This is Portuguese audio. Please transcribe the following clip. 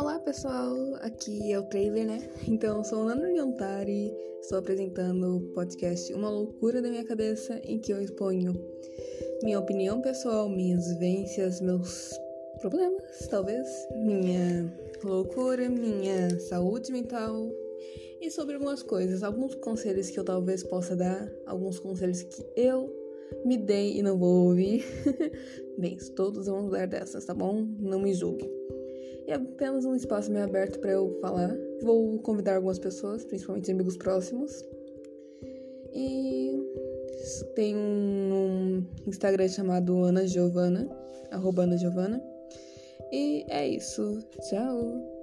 Olá pessoal, aqui é o trailer, né? Então, sou Nana Leontari, estou apresentando o podcast Uma Loucura da Minha Cabeça, em que eu exponho minha opinião pessoal, minhas vivências, meus problemas, talvez, minha loucura, minha saúde mental e sobre algumas coisas, alguns conselhos que eu talvez possa dar, alguns conselhos que eu me dei e não vou ouvir. Bem, todos vão lugar dessas, tá bom? Não me julgue. E é apenas um espaço meio aberto para eu falar. Vou convidar algumas pessoas, principalmente amigos próximos. E tem um Instagram chamado Ana Giovana, arroba Ana Giovana. E é isso. Tchau!